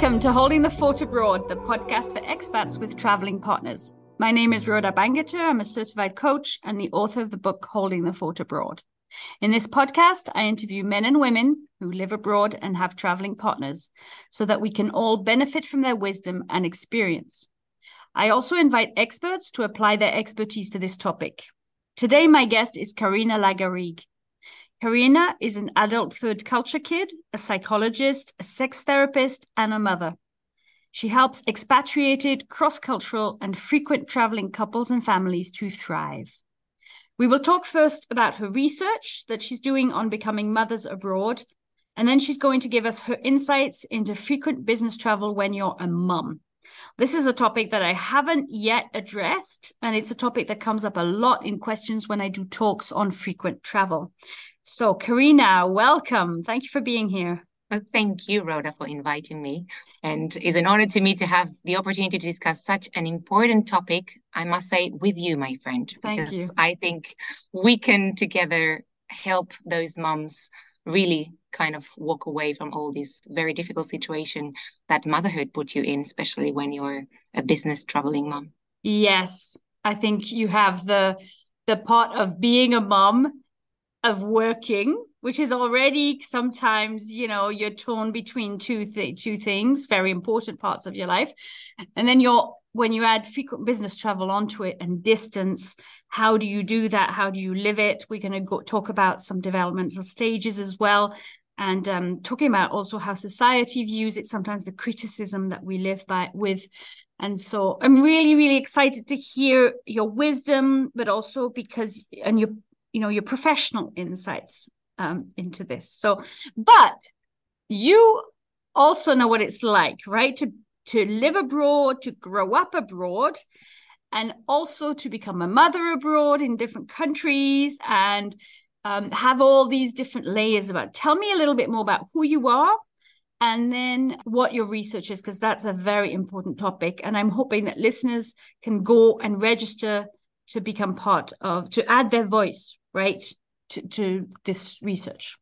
Welcome to Holding the Fort Abroad, the podcast for expats with traveling partners. My name is Rhoda Bangerter. I'm a certified coach and the author of the book Holding the Fort Abroad. In this podcast, I interview men and women who live abroad and have traveling partners so that we can all benefit from their wisdom and experience. I also invite experts to apply their expertise to this topic. Today, my guest is Karina Lagarrigue. Karina is an adult third culture kid, a psychologist, a sex therapist, and a mother. She helps expatriated, cross cultural, and frequent traveling couples and families to thrive. We will talk first about her research that she's doing on becoming mothers abroad, and then she's going to give us her insights into frequent business travel when you're a mum. This is a topic that I haven't yet addressed, and it's a topic that comes up a lot in questions when I do talks on frequent travel. So, Karina, welcome. Thank you for being here. Well, thank you, Rhoda, for inviting me. And it's an honor to me to have the opportunity to discuss such an important topic, I must say, with you, my friend. Thank because you. I think we can together help those moms really kind of walk away from all this very difficult situation that motherhood put you in, especially when you're a business traveling mom. Yes, I think you have the the part of being a mom of working which is already sometimes you know you're torn between two th- two things very important parts of your life. And then you're when you add frequent business travel onto it and distance how do you do that? How do you live it? We're going to go talk about some developmental stages as well. And um, talking about also how society views it sometimes the criticism that we live by with. And so i'm really really excited to hear your wisdom but also because and your you know your professional insights um, into this. So but you also know what it's like right? To to live abroad to grow up abroad and also to become a mother abroad in different countries and um, have all these different layers about tell me a little bit more about who you are and then what your research is because that's a very important topic. And i'm hoping that listeners can go and register to become part of to add their voice right to, to this research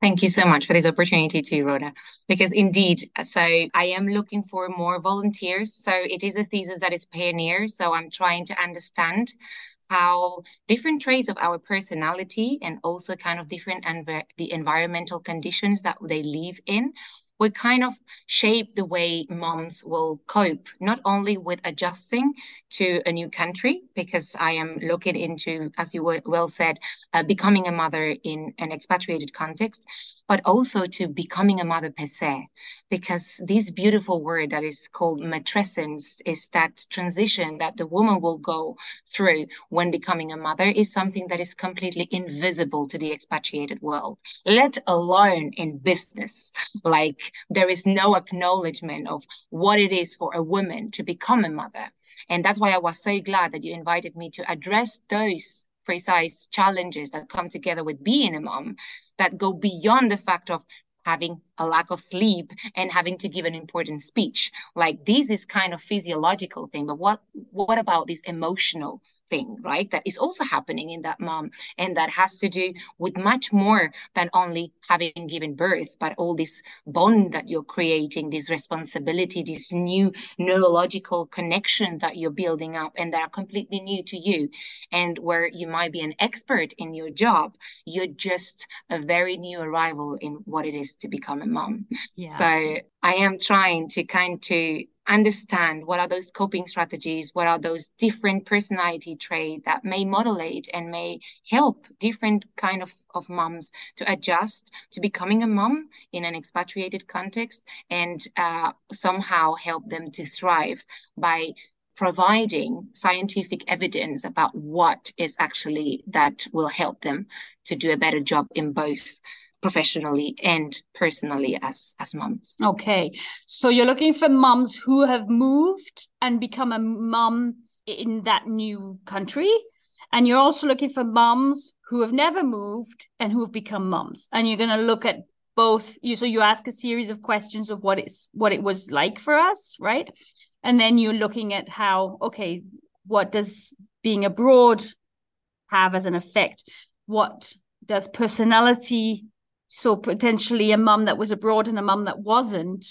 Thank you so much for this opportunity too, Rhoda. Because indeed, so I am looking for more volunteers. So it is a thesis that is pioneer. So I'm trying to understand how different traits of our personality and also kind of different env- the environmental conditions that they live in will kind of shape the way moms will cope, not only with adjusting to a new country, because I am looking into, as you well said, uh, becoming a mother in an expatriated context, but also to becoming a mother per se, because this beautiful word that is called matrescence is that transition that the woman will go through when becoming a mother is something that is completely invisible to the expatriated world, let alone in business. Like there is no acknowledgement of what it is for a woman to become a mother. And that's why I was so glad that you invited me to address those precise challenges that come together with being a mom that go beyond the fact of having a lack of sleep and having to give an important speech. Like this is kind of physiological thing but what what about this emotional thing right that is also happening in that mom and that has to do with much more than only having given birth but all this bond that you're creating this responsibility this new neurological connection that you're building up and that are completely new to you and where you might be an expert in your job you're just a very new arrival in what it is to become a mom yeah. so i am trying to kind to understand what are those coping strategies what are those different personality traits that may modulate and may help different kind of, of moms to adjust to becoming a mom in an expatriated context and uh, somehow help them to thrive by providing scientific evidence about what is actually that will help them to do a better job in both professionally and personally as as moms. Okay. So you're looking for moms who have moved and become a mom in that new country and you're also looking for moms who have never moved and who have become moms and you're going to look at both you so you ask a series of questions of what it's what it was like for us right and then you're looking at how okay what does being abroad have as an effect what does personality so potentially a mum that was abroad and a mum that wasn't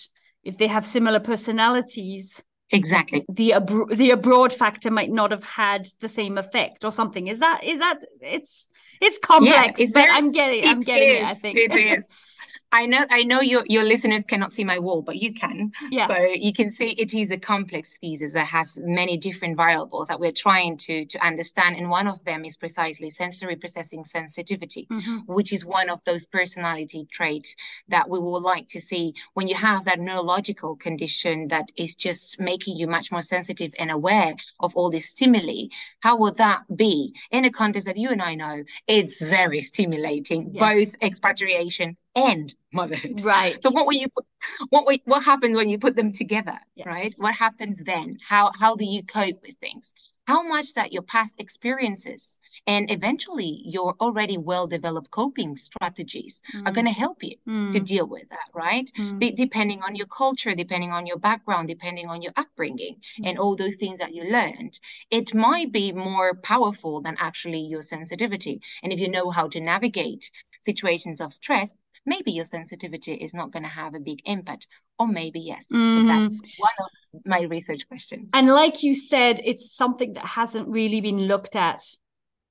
if they have similar personalities exactly. the abro- the abroad factor might not have had the same effect or something. Is that is that it's it's complex yeah, it's but very, i'm getting it. i'm getting is, it i think. It is I know I know your your listeners cannot see my wall, but you can. Yeah. So you can see it is a complex thesis that has many different variables that we're trying to to understand. And one of them is precisely sensory processing sensitivity, mm-hmm. which is one of those personality traits that we would like to see when you have that neurological condition that is just making you much more sensitive and aware of all these stimuli. How would that be in a context that you and I know it's very stimulating, yes. both expatriation and motherhood. Right. So what will you put, what what happens when you put them together, yes. right? What happens then? How how do you cope with things? How much that your past experiences and eventually your already well developed coping strategies mm. are going to help you mm. to deal with that, right? Mm. Be, depending on your culture, depending on your background, depending on your upbringing, mm. and all those things that you learned, it might be more powerful than actually your sensitivity. And if you know how to navigate situations of stress, maybe your sensitivity is not going to have a big impact or maybe yes. Mm-hmm. so that's one of my research questions. And like you said it's something that hasn't really been looked at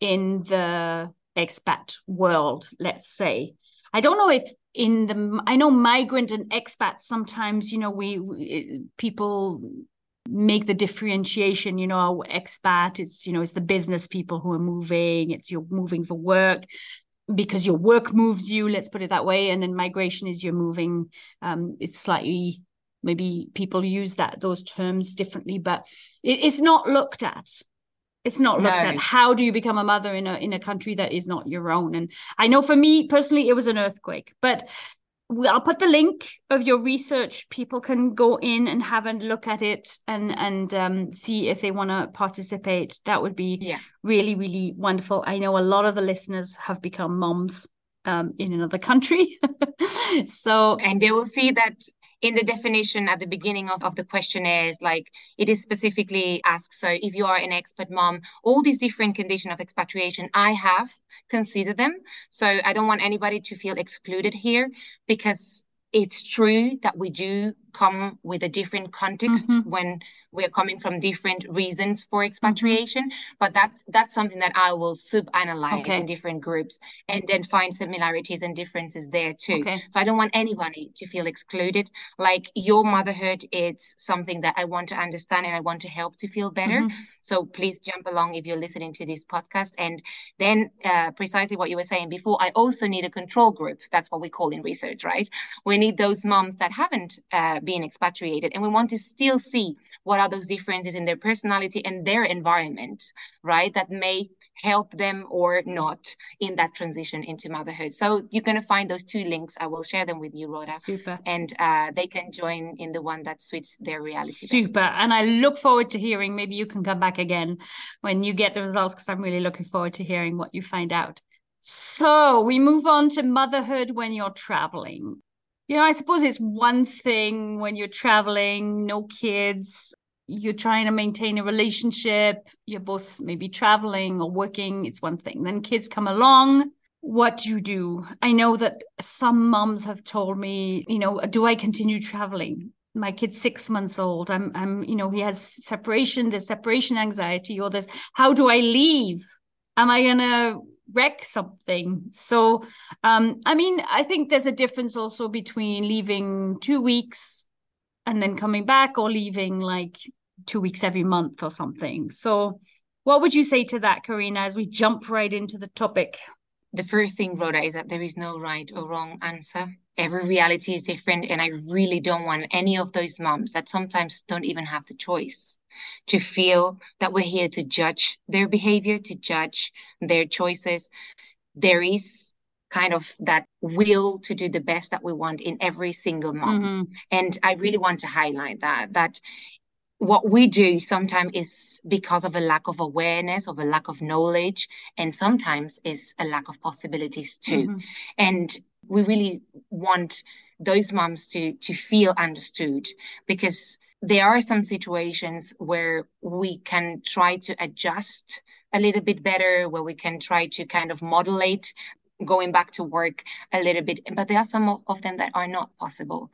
in the expat world let's say. I don't know if in the i know migrant and expat sometimes you know we, we people make the differentiation you know expat it's you know it's the business people who are moving it's you're moving for work because your work moves you let's put it that way and then migration is you're moving um, it's slightly maybe people use that those terms differently but it, it's not looked at. It's not looked no. at how do you become a mother in a in a country that is not your own? And i know for me personally it was an earthquake but I'll put the link of your research. People can go in and have a look at it and and um, see if they want to participate. That would be yeah. really really wonderful. I know a lot of the listeners have become moms um, in another country, so and they will see that in the definition at the beginning of, of the questionnaires, like it is specifically asked. So if you are an expat mom, all these different conditions of expatriation, I have considered them. So I don't want anybody to feel excluded here because it's true that we do come with a different context mm-hmm. when we're coming from different reasons for expatriation mm-hmm. but that's that's something that i will sub-analyze okay. in different groups and then find similarities and differences there too okay. so i don't want anybody to feel excluded like your motherhood it's something that i want to understand and i want to help to feel better mm-hmm. so please jump along if you're listening to this podcast and then uh, precisely what you were saying before i also need a control group that's what we call in research right we need those moms that haven't uh, been expatriated and we want to still see what are those differences in their personality and their environment, right? That may help them or not in that transition into motherhood. So you're going to find those two links. I will share them with you, Rhoda. Super. And uh, they can join in the one that suits their reality. Super. Best. And I look forward to hearing. Maybe you can come back again when you get the results because I'm really looking forward to hearing what you find out. So we move on to motherhood when you're traveling. You know, I suppose it's one thing when you're traveling, no kids, you're trying to maintain a relationship, you're both maybe traveling or working, it's one thing. Then kids come along. What do you do? I know that some moms have told me, you know, do I continue traveling? My kid's six months old. I'm, I'm, you know, he has separation, there's separation anxiety, or there's how do I leave? Am I gonna wreck something? So, um, I mean, I think there's a difference also between leaving two weeks and then coming back or leaving like two weeks every month or something. So, what would you say to that, Karina, as we jump right into the topic? The first thing, Rhoda, is that there is no right or wrong answer. Every reality is different. And I really don't want any of those moms that sometimes don't even have the choice to feel that we're here to judge their behavior, to judge their choices. There is kind of that will to do the best that we want in every single mom. Mm-hmm. And I really want to highlight that that what we do sometimes is because of a lack of awareness of a lack of knowledge and sometimes is a lack of possibilities too mm-hmm. and we really want those moms to to feel understood because there are some situations where we can try to adjust a little bit better where we can try to kind of modulate going back to work a little bit but there are some of them that are not possible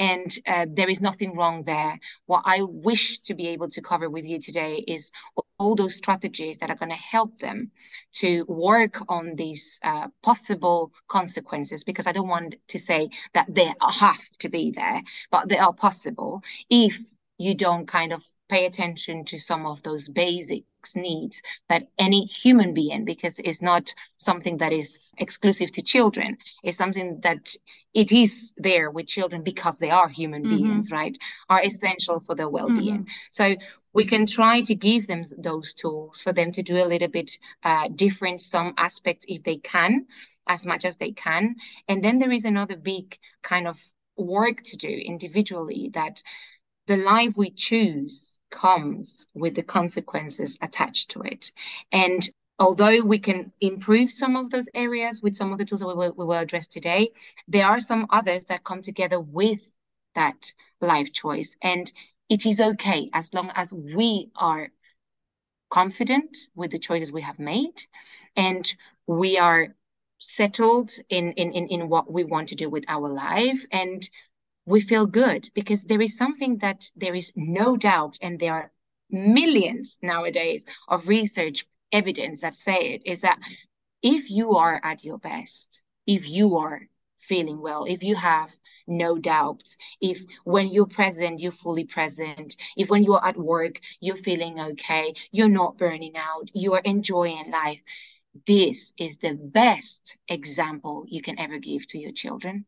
and uh, there is nothing wrong there. What I wish to be able to cover with you today is all those strategies that are going to help them to work on these uh, possible consequences, because I don't want to say that they have to be there, but they are possible if you don't kind of pay attention to some of those basics needs that any human being because it's not something that is exclusive to children it's something that it is there with children because they are human mm-hmm. beings right are essential for their well-being mm-hmm. so we can try to give them those tools for them to do a little bit uh, different some aspects if they can as much as they can and then there is another big kind of work to do individually that the life we choose comes with the consequences attached to it. And although we can improve some of those areas with some of the tools that we will, we will address today, there are some others that come together with that life choice. And it is okay as long as we are confident with the choices we have made and we are settled in, in, in, in what we want to do with our life and we feel good because there is something that there is no doubt, and there are millions nowadays of research evidence that say it is that if you are at your best, if you are feeling well, if you have no doubts, if when you're present, you're fully present, if when you're at work, you're feeling okay, you're not burning out, you are enjoying life, this is the best example you can ever give to your children.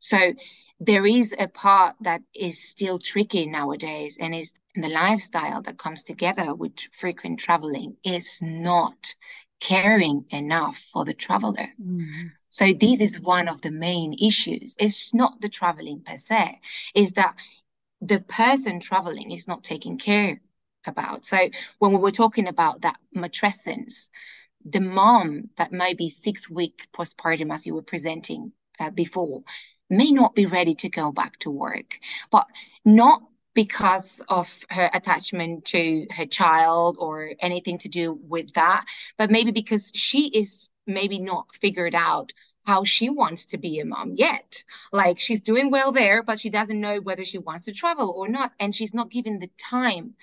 So there is a part that is still tricky nowadays and is the lifestyle that comes together with frequent traveling. Is not caring enough for the traveler. Mm. So this is one of the main issues. It's not the traveling per se, is that the person traveling is not taking care about. So when we were talking about that matrescence, the mom that may be six week postpartum, as you were presenting uh, before, may not be ready to go back to work, but not because of her attachment to her child or anything to do with that, but maybe because she is maybe not figured out how she wants to be a mom yet. Like she's doing well there, but she doesn't know whether she wants to travel or not. And she's not given the time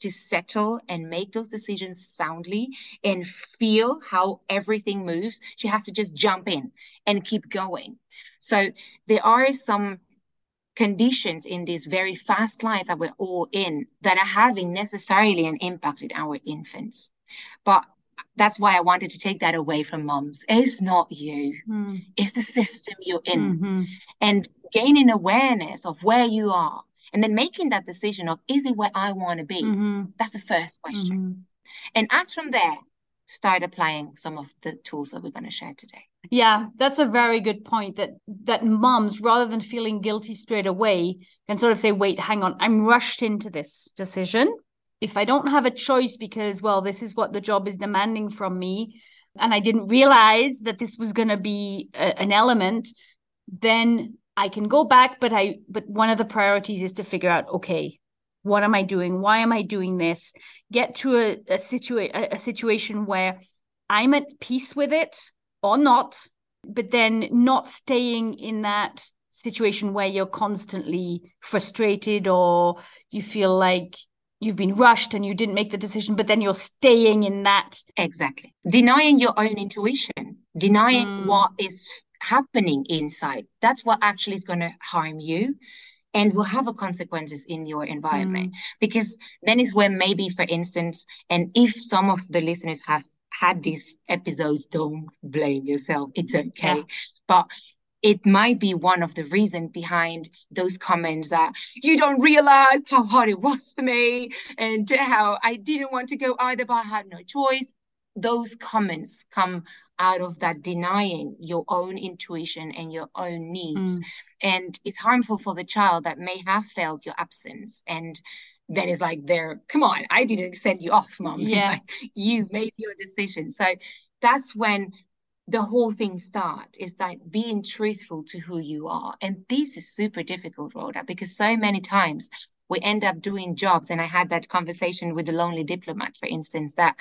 to settle and make those decisions soundly and feel how everything moves. She has to just jump in and keep going. So there are some conditions in these very fast lives that we're all in that are having necessarily an impact in our infants. But that's why I wanted to take that away from moms. It's not you, mm. it's the system you're in. Mm-hmm. And gaining awareness of where you are and then making that decision of is it where I want to be? Mm-hmm. That's the first question. Mm-hmm. And as from there, start applying some of the tools that we're going to share today. Yeah, that's a very good point that that moms rather than feeling guilty straight away can sort of say wait, hang on, I'm rushed into this decision. If I don't have a choice because well, this is what the job is demanding from me and I didn't realize that this was going to be a, an element, then I can go back, but I but one of the priorities is to figure out okay, what am I doing? Why am I doing this? Get to a, a situa- a, situation where I'm at peace with it or not, but then not staying in that situation where you're constantly frustrated or you feel like you've been rushed and you didn't make the decision, but then you're staying in that. Exactly. Denying your own intuition, denying mm. what is happening inside. That's what actually is going to harm you and will have a consequences in your environment mm. because then is where maybe for instance and if some of the listeners have had these episodes don't blame yourself it's okay yeah. but it might be one of the reasons behind those comments that you don't realize how hard it was for me and how I didn't want to go either, but I had no choice. Those comments come out of that denying your own intuition and your own needs. Mm. And it's harmful for the child that may have felt your absence and then it's like there come on i didn't send you off mom yeah. Like, you made your decision so that's when the whole thing starts is like being truthful to who you are and this is super difficult rhoda because so many times we end up doing jobs and i had that conversation with the lonely diplomat for instance that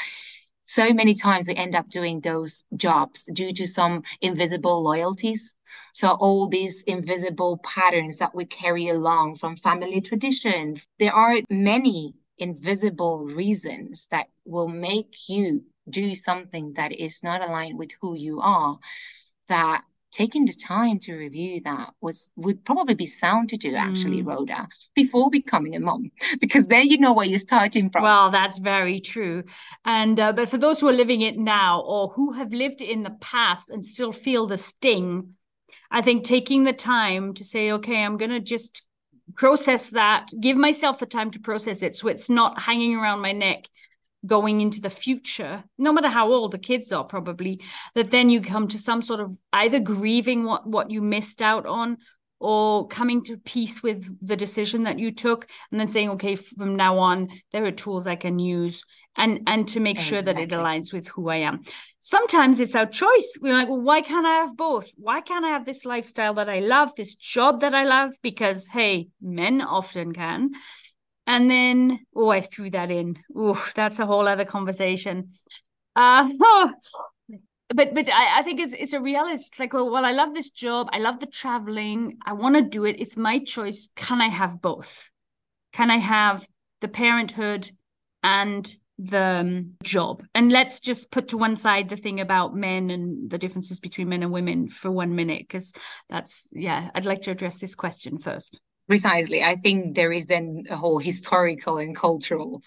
so many times we end up doing those jobs due to some invisible loyalties. So all these invisible patterns that we carry along from family tradition, there are many invisible reasons that will make you do something that is not aligned with who you are that taking the time to review that was would probably be sound to do actually mm. rhoda before becoming a mom because then you know where you're starting from. Well that's very true. And uh, but for those who are living it now or who have lived in the past and still feel the sting i think taking the time to say okay i'm going to just process that give myself the time to process it so it's not hanging around my neck going into the future, no matter how old the kids are, probably, that then you come to some sort of either grieving what, what you missed out on or coming to peace with the decision that you took and then saying okay from now on there are tools i can use and and to make exactly. sure that it aligns with who i am. Sometimes it's our choice. We're like well why can't i have both? Why can't i have this lifestyle that i love this job that i love? Because hey men often can and then, oh, I threw that in. Oh, that's a whole other conversation. Uh, oh, but but I, I think it's it's a reality. It's like, well, well, I love this job. I love the traveling. I want to do it. It's my choice. Can I have both? Can I have the parenthood and the um, job? And let's just put to one side the thing about men and the differences between men and women for one minute, because that's yeah. I'd like to address this question first. Precisely. I think there is then a whole historical and cultural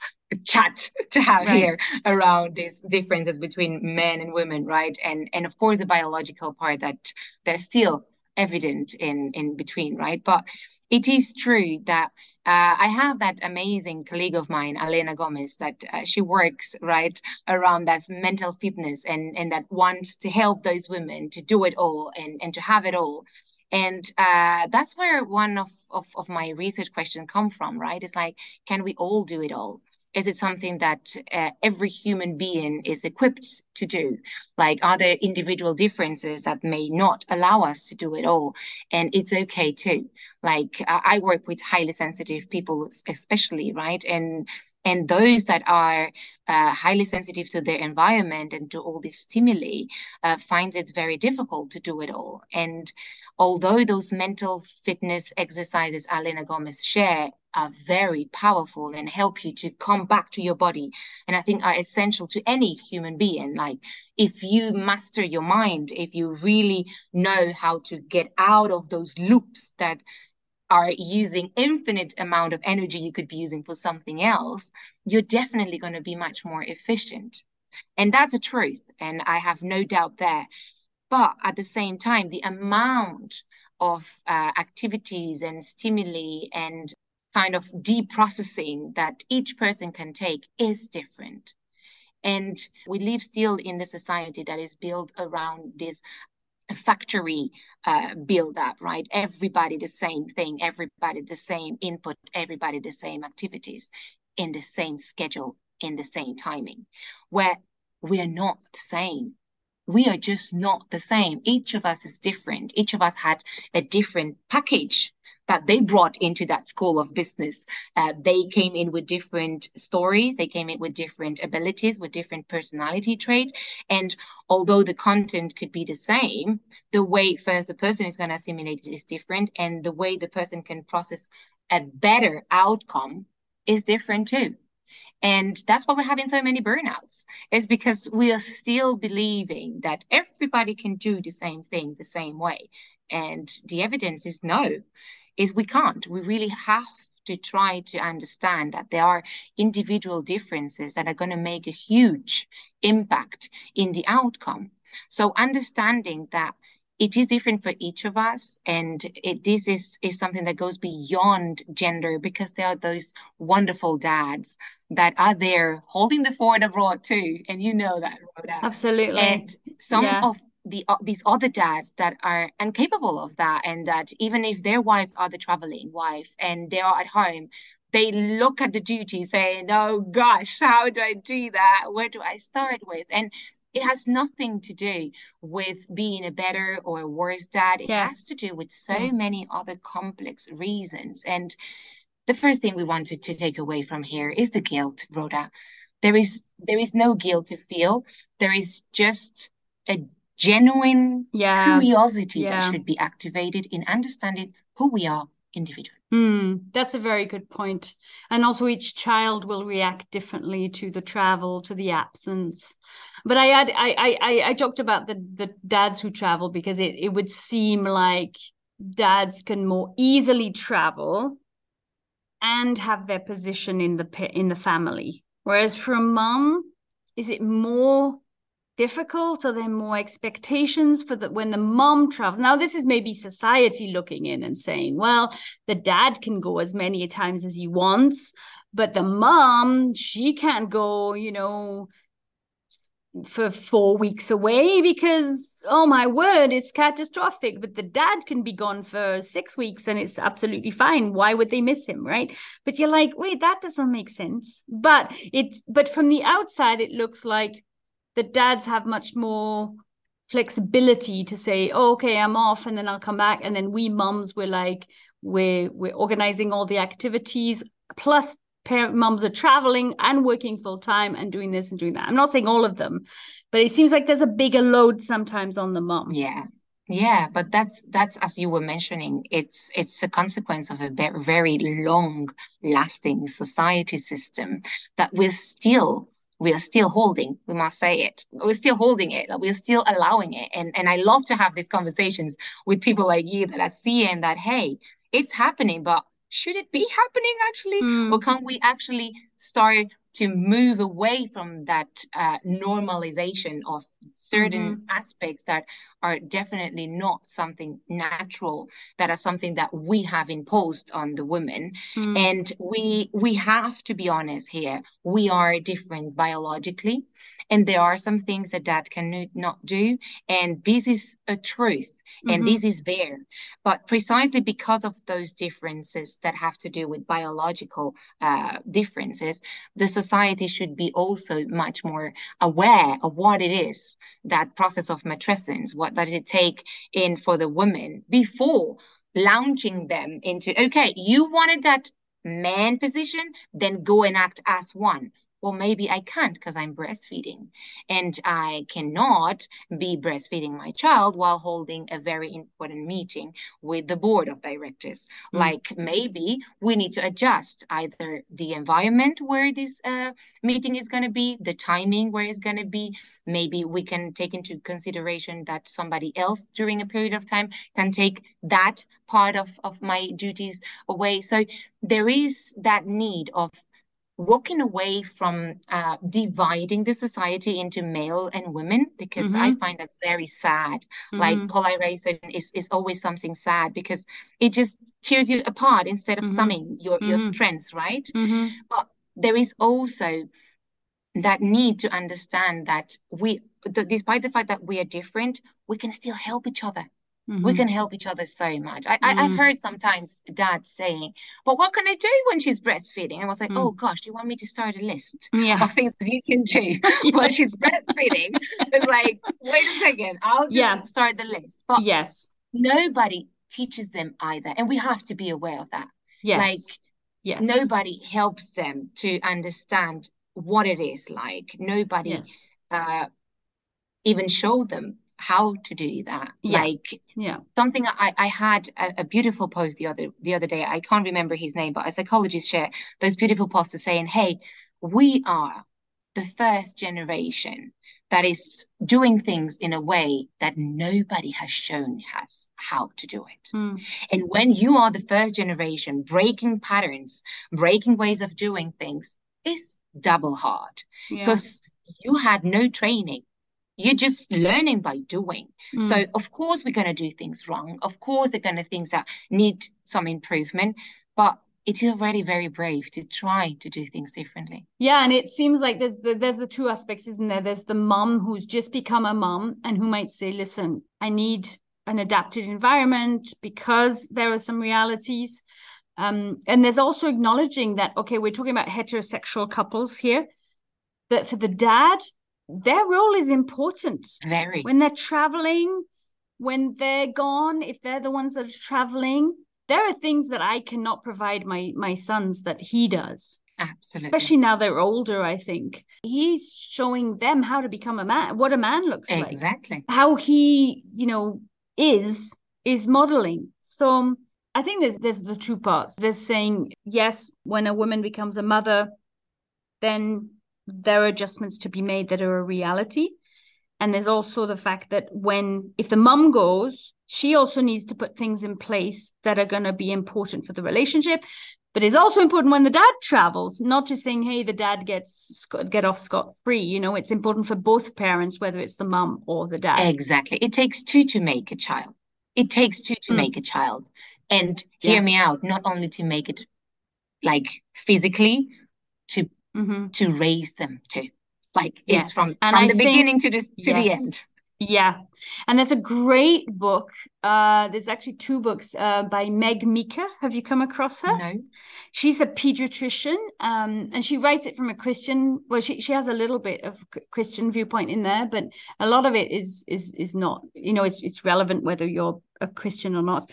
chat to have right. here around these differences between men and women, right? And and of course the biological part that they're still evident in in between, right? But it is true that uh, I have that amazing colleague of mine, Elena Gomez, that uh, she works right around that mental fitness and and that wants to help those women to do it all and and to have it all and uh, that's where one of, of, of my research questions come from right? It's like can we all do it all? Is it something that uh, every human being is equipped to do? Like are there individual differences that may not allow us to do it all? And it's okay too. Like i work with highly sensitive people especially right? And and those that are uh, highly sensitive to their environment and to all these stimuli uh, finds it very difficult to do it all. And although those mental fitness exercises Alina Gomez share are very powerful and help you to come back to your body and i think are essential to any human being like if you master your mind if you really know how to get out of those loops that are using infinite amount of energy you could be using for something else you're definitely going to be much more efficient. And that's a truth and i have no doubt there but at the same time, the amount of uh, activities and stimuli and kind of deep processing that each person can take is different. And we live still in the society that is built around this factory uh, build up, right? Everybody the same thing, everybody the same input, everybody the same activities in the same schedule, in the same timing, where we are not the same we are just not the same. Each of us is different. Each of us had a different package that they brought into that school of business. Uh, they came in with different stories, they came in with different abilities, with different personality traits. And although the content could be the same, the way first the person is going to assimilate it is different, and the way the person can process a better outcome is different too. And that's why we're having so many burnouts, is because we are still believing that everybody can do the same thing the same way. And the evidence is no, is we can't. We really have to try to understand that there are individual differences that are going to make a huge impact in the outcome. So understanding that it is different for each of us and it, this is is something that goes beyond gender because there are those wonderful dads that are there holding the fort abroad too and you know that Rhoda. absolutely and some yeah. of the uh, these other dads that are incapable of that and that even if their wives are the traveling wife and they are at home they look at the duty saying oh gosh how do i do that where do i start with and it has nothing to do with being a better or a worse dad. It yeah. has to do with so yeah. many other complex reasons. And the first thing we wanted to take away from here is the guilt, Rhoda. there is there is no guilt to feel there is just a genuine yeah curiosity that should be activated in understanding who we are individually mm, that's a very good point. And also each child will react differently to the travel to the absence. But i had i i i talked about the the dads who travel because it, it would seem like dads can more easily travel and have their position in the in the family. Whereas for a mom is it more difficult? Are there more expectations for that when the mom travels? Now this is maybe society looking in and saying well the dad can go as many times as he wants but the mom she can't go you know for four weeks away because oh my word it's catastrophic. But the dad can be gone for six weeks and it's absolutely fine. Why would they miss him right? But you're like wait that doesn't make sense. But it but from the outside it looks like the dads have much more flexibility to say oh, okay i'm off and then i'll come back and then we mums we're like we're we're organizing all the activities plus parent moms are traveling and working full time and doing this and doing that. I'm not saying all of them, but it seems like there's a bigger load sometimes on the mom. Yeah. Yeah, but that's that's as you were mentioning, it's it's a consequence of a very long lasting society system that we're still we are still holding we must say it. We're still holding it we're still allowing it. And and i love to have these conversations with people like you that are seeing that hey it's happening but should it be happening actually? Mm. or can we actually start to move away from that uh, normalization of certain mm-hmm. aspects that are definitely not something natural that are something that we have imposed on the women mm. and we we have to be honest here we are different biologically and there are some things that dad can not do and this is a truth and mm-hmm. this is there but precisely because of those differences that have to do with biological uh, differences the society should be also much more aware of what it is that process of matrescence what does it take in for the women before launching them into okay you wanted that man position then go and act as one well, maybe I can't because I'm breastfeeding. And I cannot be breastfeeding my child while holding a very important meeting with the board of directors. Mm. Like maybe we need to adjust either the environment where this uh, meeting is going to be, the timing where it's going to be. Maybe we can take into consideration that somebody else during a period of time can take that part of, of my duties away. So there is that need of walking away from uh, dividing the society into male and women because mm-hmm. I find that very sad. Mm-hmm. Like polarization is, is always something sad because it just tears you apart instead of mm-hmm. summing your, your mm-hmm. strengths, right? Mm-hmm. But there is also that need to understand that we, despite the fact that we are different, we can still help each other. Mm-hmm. We can help each other so much. I, mm-hmm. I, have heard sometimes dad saying, But what can I do when she's breastfeeding? And I was like, mm. Oh gosh, do you want me to start a list yeah. of things you can do while she's breastfeeding? it's like, wait a second, I'll just yeah. start the list. But yes, nobody teaches them either. And we have to be aware of that. Yes. Like yes. nobody helps them to understand what it is like. Nobody yes. uh, even show them how to do that. Yeah. Like yeah. something I, I had a, a, beautiful post the other the other day. I can't remember his name, but a psychologist shared those beautiful posts saying, Hey, we are the first generation that is doing things in a way that nobody has shown us how to do it. Mm. And when you are the first generation breaking patterns, breaking ways of doing things, it's double hard because yeah. you had no training you're just learning by doing. Mm. So of course we're going to do things wrong. Of course there are going to things that need some improvement, but it's already very brave to try to do things differently. Yeah, and it seems like there's the, there's the two aspects, isn't there? There's the mom who's just become a mom and who might say, "Listen, I need an adapted environment because there are some realities." Um, and there's also acknowledging that okay, we're talking about heterosexual couples here. That for the dad, their role is important. Very. When they're traveling, when they're gone, if they're the ones that are traveling, there are things that I cannot provide my my sons that he does. Absolutely. Especially now they're older, I think. He's showing them how to become a man, what a man looks exactly. like. Exactly. How he, you know, is is modeling. So um, I think there's there's the two parts. There's saying yes, when a woman becomes a mother, then there are adjustments to be made that are a reality. And there's also the fact that when if the mum goes, she also needs to put things in place that are going to be important for the relationship. But it's also important when the dad travels, not just saying, "Hey, the dad gets get off scot free." You know, it's important for both parents, whether it's the mum or the dad. Exactly. It takes two to make a child. It takes two to mm. make a child. And hear me out, not only to make it like physically, to mm-hmm. to raise them too. Like yes. it's from, and from I the think, beginning to the to yes. the end. Yeah. And there's a great book. Uh, there's actually two books uh, by Meg Meeker. Have you come across her? No. She's a pediatrician um, and she writes it from a Christian. Well, she, she has a little bit of Christian viewpoint in there, but a lot of it is is is not. You know, it's it's relevant whether you're a Christian or not.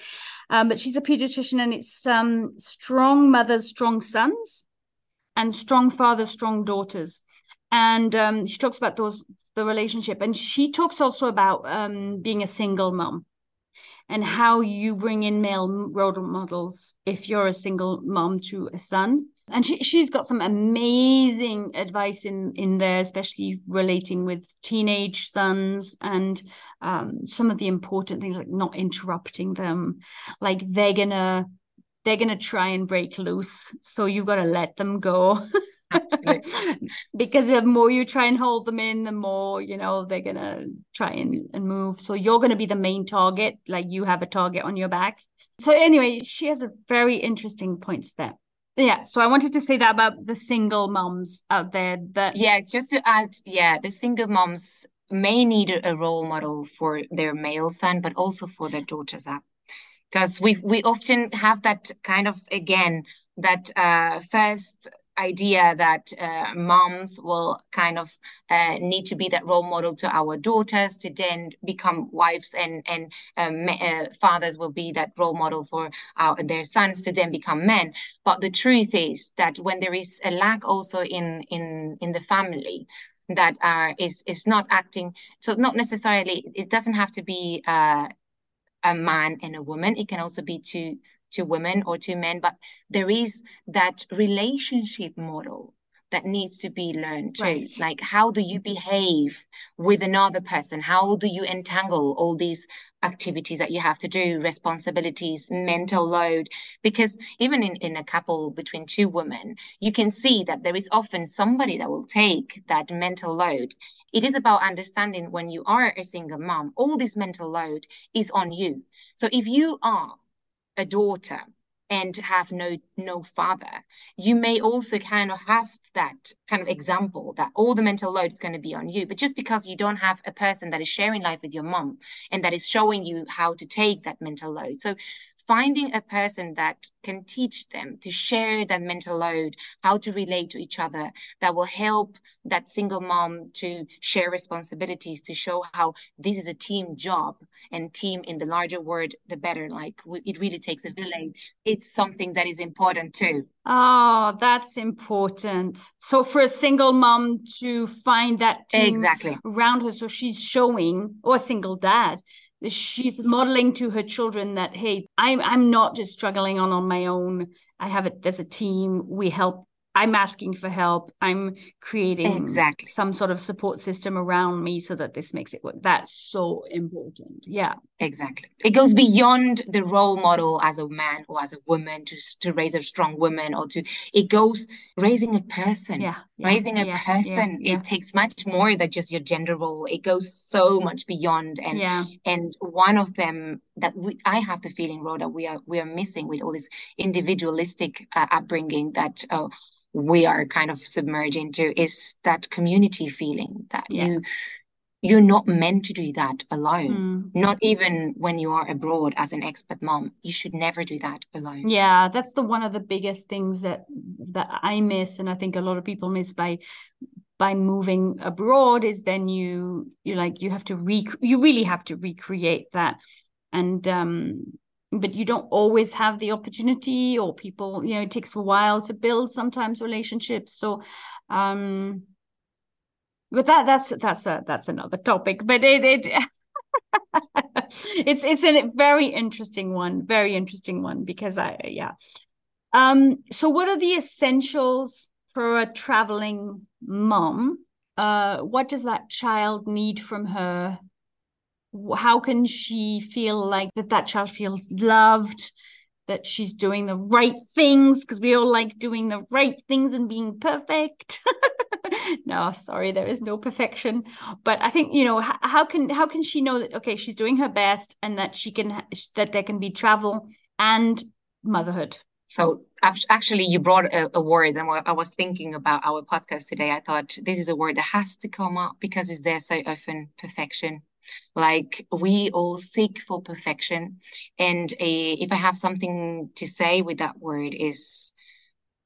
Um, but she's a pediatrician and it's um, strong mothers, strong sons, and strong fathers, strong daughters. And um, she talks about those the relationship. And she talks also about um, being a single mom and how you bring in male role models if you're a single mom to a son. And she, she's got some amazing advice in in there especially relating with teenage sons and um, some of the important things like not interrupting them. Like they're gonna they're gonna try and break loose so you got to let them go Absolutely. because the more you try and hold them in, the more, you know, they're going to try and, and move. So you're going to be the main target, like you have a target on your back. So, anyway, she has a very interesting points there. Yeah. So I wanted to say that about the single moms out there that. Yeah. Just to add, yeah, the single moms may need a role model for their male son, but also for their daughters up because we we often have that kind of again that uh, first idea that uh, moms will kind of uh, need to be that role model to our daughters to then become wives and and um, uh, fathers will be that role model for our, their sons to then become men. But the truth is that when there is a lack also in in in the family that are is is not acting so not necessarily it doesn't have to be uh, a man and a woman. It can also be two to women or two men, but there is that relationship model that needs to be learned too. Right. Like, how do you behave with another person? How do you entangle all these activities that you have to do, responsibilities, mental load? Because even in, in a couple between two women, you can see that there is often somebody that will take that mental load. It is about understanding when you are a single mom, all this mental load is on you. So if you are a daughter and have no no father. You may also kind of have that kind of example that all the mental load is going to be on you but just because you don't have a person that is sharing life with your mom and that is showing you how to take that mental load. So finding a person that can teach them to share that mental load how to relate to each other that will help that single mom to share responsibilities to show how this is a team job and team in the larger word the better. Like it really takes a village. It's something that is important too. Oh, that's important. So for a single mom to find that exactly around her, so she's showing, or a single dad, she's modeling to her children that hey, I'm I'm not just struggling on on my own. I have it. There's a team. We help I'm asking for help. I'm creating exactly some sort of support system around me so that this makes it work. That's so important. Yeah. Exactly. It goes beyond the role model as a man or as a woman to to raise a strong woman or to it goes raising a person. Yeah. raising a yeah, person. Yeah, it takes much more than just your gender role. It goes so much beyond. And yeah. and one of them that we I have the feeling, Rhoda, we are we are missing with all this individualistic uh, upbringing that uh, we are kind of submerged into is that community feeling that yeah. you you're not meant to do that alone mm. not even when you are abroad as an expat mom you should never do that alone yeah that's the one of the biggest things that that i miss and i think a lot of people miss by by moving abroad is then you you like you have to re you really have to recreate that and um but you don't always have the opportunity or people you know it takes a while to build sometimes relationships. So um but that that's that's a that's another topic but it it it's it's a very interesting one very interesting one because i yeah. Um so what are the essentials for a traveling mom? Uh what does that child need from her how can she feel like that that child feels loved that she's doing the right things because we all like doing the right things and being perfect? No sorry there is no perfection. But i think you know how, can how can she know that okay she's doing her best and that she can that there can be travel and motherhood? So actually you brought a, a word and i was thinking about our podcast today. I thought this is a word that has to come up because it's there so often perfection like we all seek for perfection. And a, if I have something to say with that word is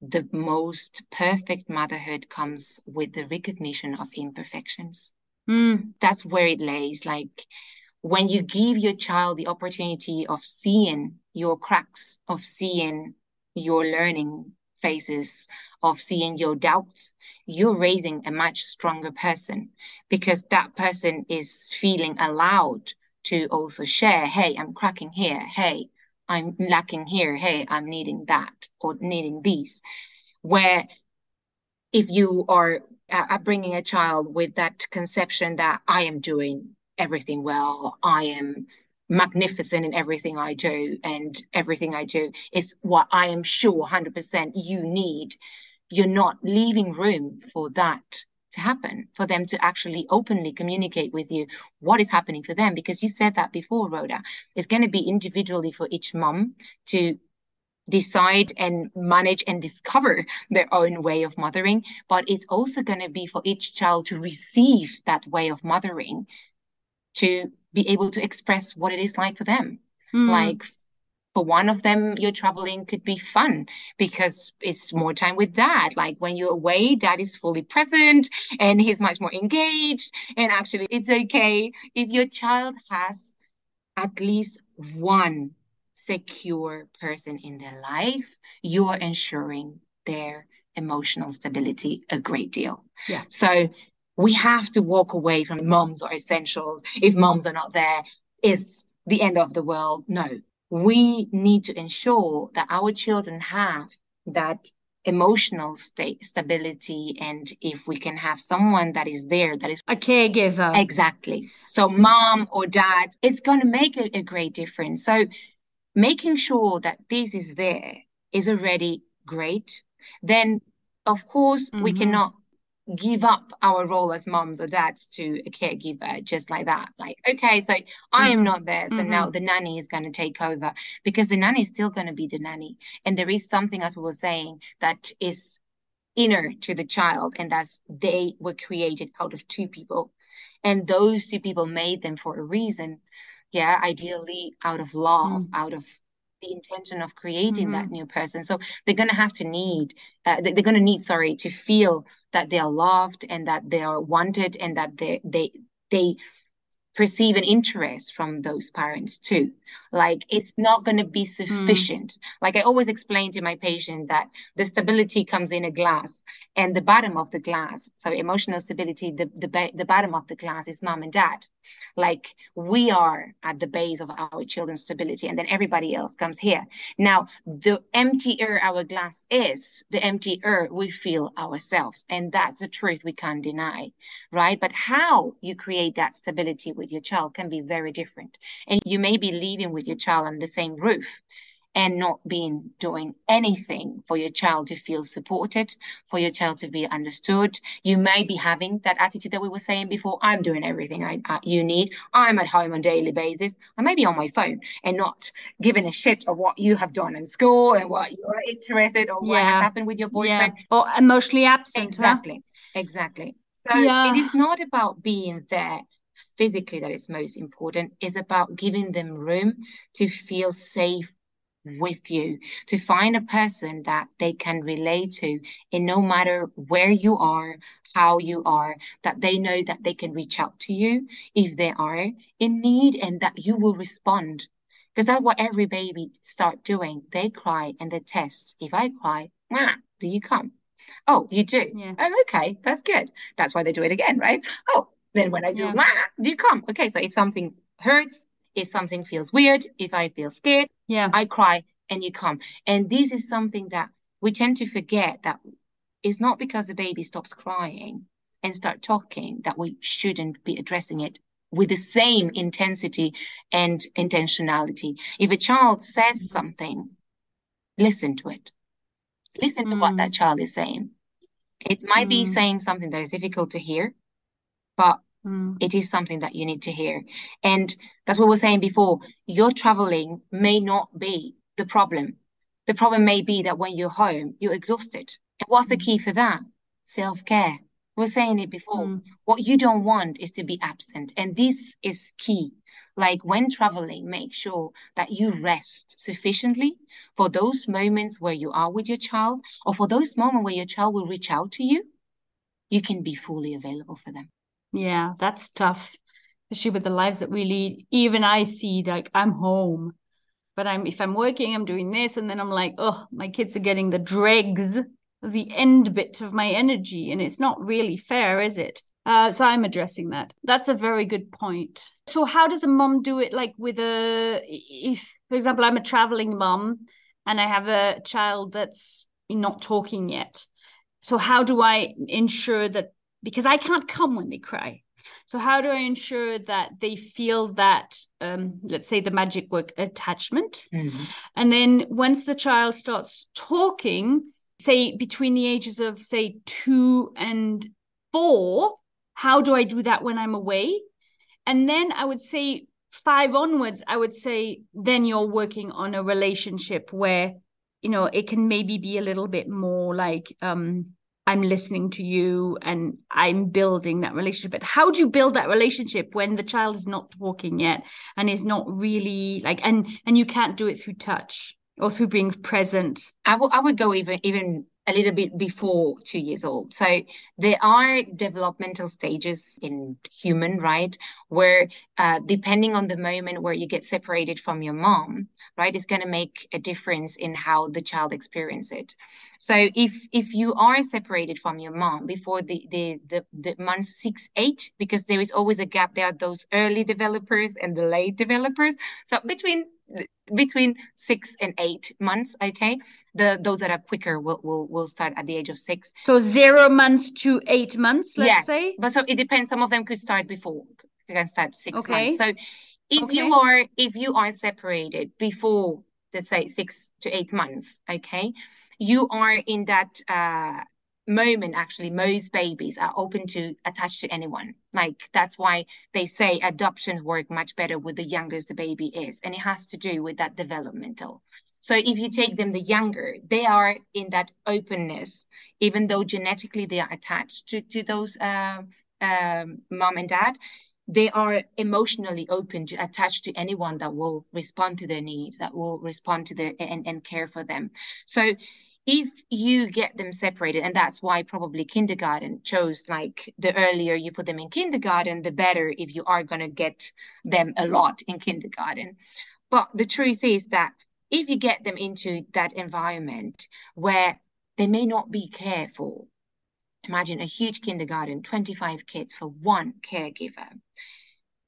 the most perfect motherhood comes with the recognition of imperfections. Mm. That's where it lays. Like when you give your child the opportunity of seeing your cracks, of seeing your learning phases of seeing your doubts, you're raising a much stronger person because that person is feeling allowed to also share, hey, I'm cracking here. Hey, I'm lacking here. Hey, I'm needing that or needing these. Where if you are uh, bringing a child with that conception that I am doing everything well, I am magnificent in everything I do, and everything I do is what I am sure 100% you need. You're not leaving room for that to happen, for them to actually openly communicate with you what is happening for them. Because you said that before, Rhoda. It's going to be individually for each mom to decide and manage and discover their own way of mothering, but it's also going to be for each child to receive that way of mothering to be able to express what it is like for them. Mm. Like for one of them, your traveling could be fun because it's more time with dad. Like when you're away, dad is fully present and he's much more engaged. And actually, it's okay if your child has at least one secure person in their life, you are ensuring their emotional stability a great deal. Yeah. So we have to walk away from moms or essentials. If moms are not there, is the end of the world. No, we need to ensure that our children have that emotional state stability and if we can have someone that is there that is a caregiver exactly so mom or dad it's going to make a, a great difference so making sure that this is there is already great then of course mm-hmm. we cannot give up our role as moms or dads to a caregiver just like that like okay so i am mm-hmm. not there so mm-hmm. now the nanny is going to take over because the nanny is still going to be the nanny and there is something as we were saying that is inner to the child and that's they were created out of two people and those two people made them for a reason yeah ideally out of love mm. out of the intention of creating mm-hmm. that new person so they're going to have to need uh, they're going to need sorry to feel that they are loved and that they are wanted and that they they they perceive an interest from those parents too. Like it's not going to be hmm. sufficient. Mm. Like I always explain to my patient that the stability comes in a glass and the bottom of the glass, so emotional stability, the, the, the bottom of the glass is mom and dad. Like we are at the base of our children's stability and then everybody else comes here. Now, the emptier our glass is, the emptier we feel ourselves. And that's the truth we can't deny, right? But how you create that stability with your child can be very different. And you may be living with your child on the same roof and not being doing anything for your child to feel supported, for your child to be understood. You may be having that attitude that we were saying before. I'm doing everything I, uh, you need. I'm at home on a daily basis. I may be on my phone and not giving a shit of what you have done in school and what you are interested or yeah. what has happened with your boyfriend. Yeah. Or emotionally absent. Exactly. Huh? Exactly. So yeah. it is not about being there physically that is most important is about giving them room to feel safe with you to find a person that they can relate to and no matter where you are how you are that they know that they can reach out to you if they are in need and that you will respond because that's what every baby start doing. They cry and they test. If I cry, do you come? Oh, you do. Yeah. Oh, okay, that's good. That's why they do it again, right? Oh, then when I do, yeah. do you come? Okay, so if something hurts, if something feels weird, if I feel scared, yeah, I cry and you come. And this is something that we tend to forget that it's not because the baby stops crying and start talking that we shouldn't be addressing it with the same intensity and intentionality. If a child says mm-hmm. something, listen to it. Listen to mm. what that mm. child is saying. It might mm. be saying something that is difficult to hear, but mm. it is something that you need to hear. And that's what we are saying before. Your traveling may not be the problem. The problem may be that when you're home, you're exhausted. And what's the mm. key for that? Self care. We are saying it before. Mm. What you don't want is to be absent. And this is key. Like when traveling, make sure that you rest sufficiently for those moments where you are with your child or for those moments where your child will reach out to you. You can be fully available for them. Yeah, that's tough, especially with the lives that we lead. Even I see like I'm home, but I'm if I'm working, I'm doing this, and then I'm like, oh, my kids are getting the dregs, the end bit of my energy, and it's not really fair, is it? Uh, so I'm addressing that. That's a very good point. So how does a mom do it? Like with a, if for example, I'm a traveling mom and I have a child that's not talking yet. So how do I ensure that because I can't come when they cry. So how do I ensure that they feel that, um, let's say, the magic word attachment, mm-hmm. and then once the child starts talking, say between the ages of say two and four, how do I do that when I'm away? And then I would say five onwards, I would say then you're working on a relationship where you know it can maybe be a little bit more like um I'm listening to you and I'm building that relationship. But how do you build that relationship when the child is not talking yet and is not really like and and you can't do it through touch or through being present? I, w- I would go even even a little bit before two years old. So there are developmental stages in human, right? Where uh, depending on the moment where you get separated from your mom, right, is going to make a difference in how the child experiences it. So if if you are separated from your mom before the the the, the month six eight, because there is always a gap. There are those early developers and the late developers. So between between six and eight months. Okay, the those that are quicker will will will start at the age of six. So zero months to eight months. Let's yes, say. but so it depends. Some of them could start before. They can start six okay. months. So if okay. you are if you are separated before let's say six to eight months, okay, you are in that uh, moment actually most babies are open to attach to anyone. Like that's why they say adoptions work much better with the younger the baby is and it has to do with that developmental. So if you take them the younger they are in that openness even though genetically they are attached to, to those uh, um, mom and dad they are emotionally open to attach to anyone that will respond to their needs that will respond to their and, and care for them. So if you get them separated and that's why probably kindergarten chose like the earlier you put them in kindergarten the better if you are going to get them a lot in kindergarten. But the truth is that if you get them into that environment where they may not be careful imagine a huge kindergarten 25 kids for one caregiver.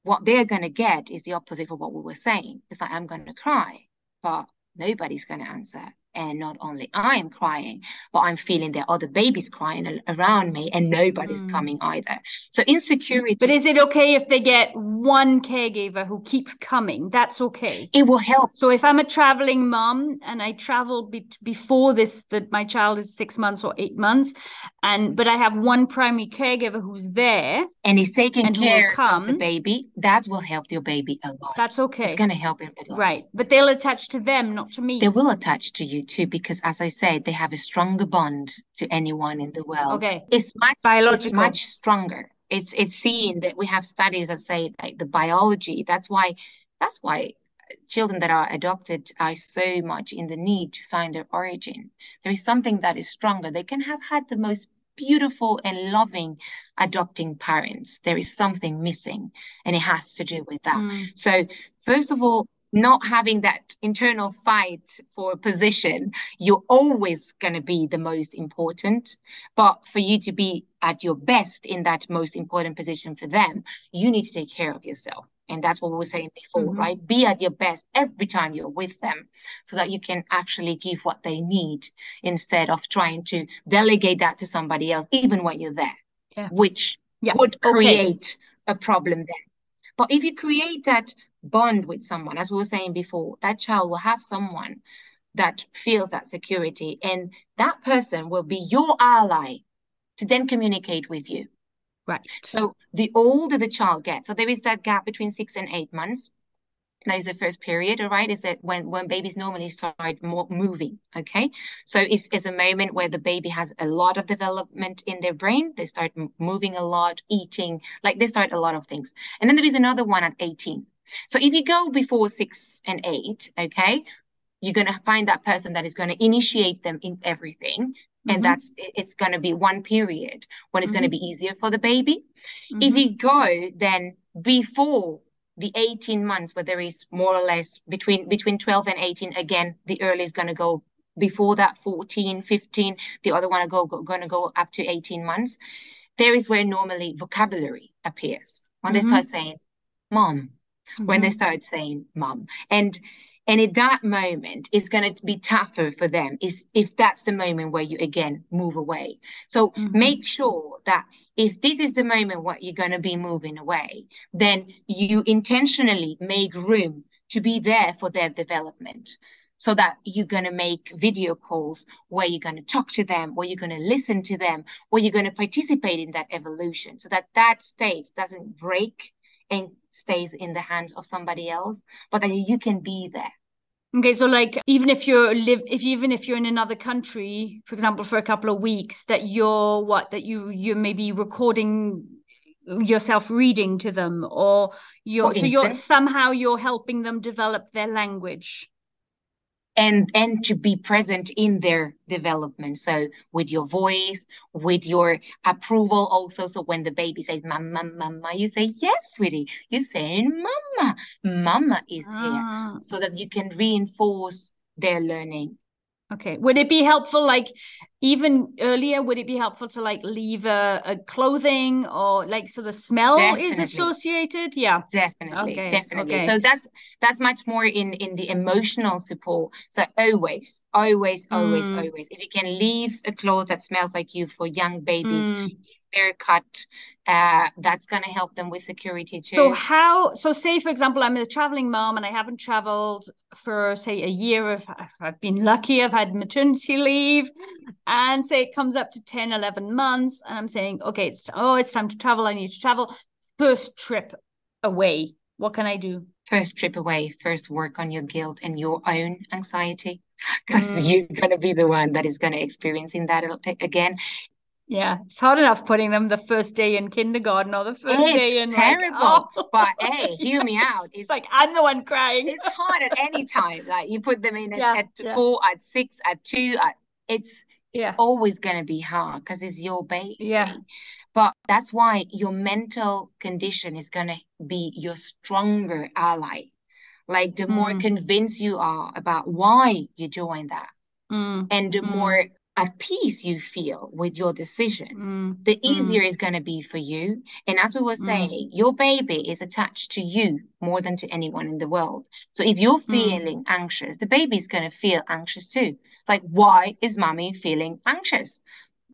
What they're going to get is the opposite of what we were saying. It's like i'm going to cry but nobody's going to answer and not only I am crying, but I'm feeling there are other babies crying around me and nobody's mm. coming either. So insecurity. But is it okay if they get one caregiver who keeps coming? That's okay. It will help. So if I'm a traveling mom and I travel be- before this, that my child is six months or eight months, and but I have one primary caregiver who's there and he's taking care come, of the baby, that will help your baby a lot. That's okay. It's going to help him a lot. Right, but they'll attach to them, not to me. They will attach to you too because as i said they have a stronger bond to anyone in the world. Okay. It's much Biological. it's much stronger. It's it's seen that we have studies that say like the biology that's why that's why children that are adopted are so much in the need to find their origin. There is something that is stronger. They can have had the most beautiful and loving adopting parents. There is something missing and it has to do with that. Mm. so first of all not having that internal fight for a position, you're always going to be the most important. But for you to be at your best in that most important position for them, you need to take care of yourself. And that's what we were saying before, mm-hmm. right? Be at your best every time you're with them so that you can actually give what they need instead of trying to delegate that to somebody else, even when you're there, yeah. which yeah. would create okay. a problem then. But if you create that bond with someone, as we were saying before, that child will have someone that feels that security, and that person will be your ally to then communicate with you. Right. So the older the child gets, so there is that gap between six and eight months. That is the first period, all right? Is that when when babies normally start more moving? Okay, so it's, it's a moment where the baby has a lot of development in their brain. They start moving a lot, eating, like they start a lot of things. And then there is another one at 18. So if you go before six and eight, okay, you're going to find that person that is going to initiate them in everything and mm-hmm. that's it's going to be one period when it's mm-hmm. going to be easier for the baby mm-hmm. if you go then before the 18 months where there is more or less between between 12 and 18 again the early is going to go before that 14 15 the other one go, go going to go up to 18 months there is where normally vocabulary appears when they mm-hmm. start saying mom when they mm-hmm. start saying mom and and in that moment, it's going to be tougher for them is if that's the moment where you again move away. So mm-hmm. make sure that if this is the moment where you're going to be moving away, then you intentionally make room to be there for their development so that you're going to make video calls where you're going to talk to them where you're going to listen to them where you're going to participate in that evolution so that that stage doesn't break and stays in the hands of somebody else, but that you can be there. Okay, so like even if you're live if even if you're in another country, for example, for a couple of weeks, that you're what that you you're maybe recording yourself reading to them or you're so you're somehow you're helping them develop their language and and to be present in their development. So with your voice with your approval also. So when the baby says mama mama you say yes sweetie. You're saying mama mama is ah. here so that you can reinforce their learning Okay. Would it be helpful, like even earlier, would it be helpful to like leave a, a clothing or like so the smell definitely. is associated? Yeah. Definitely. Okay. Definitely. Okay. So that's that's much more in in the emotional support. So always, always, always, mm. always. If you can leave a cloth that smells like you for young babies, mm haircut uh, that's going to help them with security too. So how? So say for example, I'm a traveling mom and I haven't traveled for say a year. If I've been lucky, I've had maternity leave, and say it comes up to 10, 11 months, and I'm saying, okay, it's oh, it's time to travel. I need to travel. First trip away. What can I do? First trip away. First work on your guilt and your own anxiety because mm. you're going to be the one that is going to experiencing that again yeah, it's hard enough putting them the first day in kindergarten or the first it's day in terrible. Like, oh. But hey, hear me out. It's, it's, like I'm the one crying. It's hard at any time. Like you put them in at, yeah, at yeah. four, at six, at two. At, it's yeah. it's always gonna be hard because it's your baby. Yeah. But that's why your mental condition is gonna be your stronger ally. Like the mm. more convinced you are about why you're doing that, mm. and the mm. more at peace you feel with your decision, mm. the easier mm. it's going to be for you. And as we were mm. saying, mm. your baby is attached to you more than to anyone in the world. So if you're mm. feeling anxious, the baby's going to feel anxious too. It's like, why is mommy feeling anxious?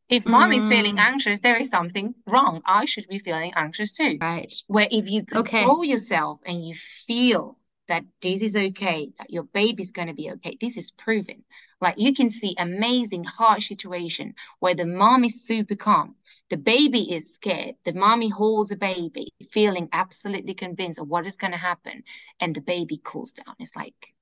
If mommy's feeling mm. anxious, there is something wrong. I should be feeling anxious too. Right. Where if you control okay. yourself and you feel that this is okay, that your baby's going to be okay. This is proven. Like you can see amazing hard situation where the mom is super calm, the baby is scared, the mommy holds the baby, feeling absolutely convinced of what is going to happen, and the baby cools down. It's like,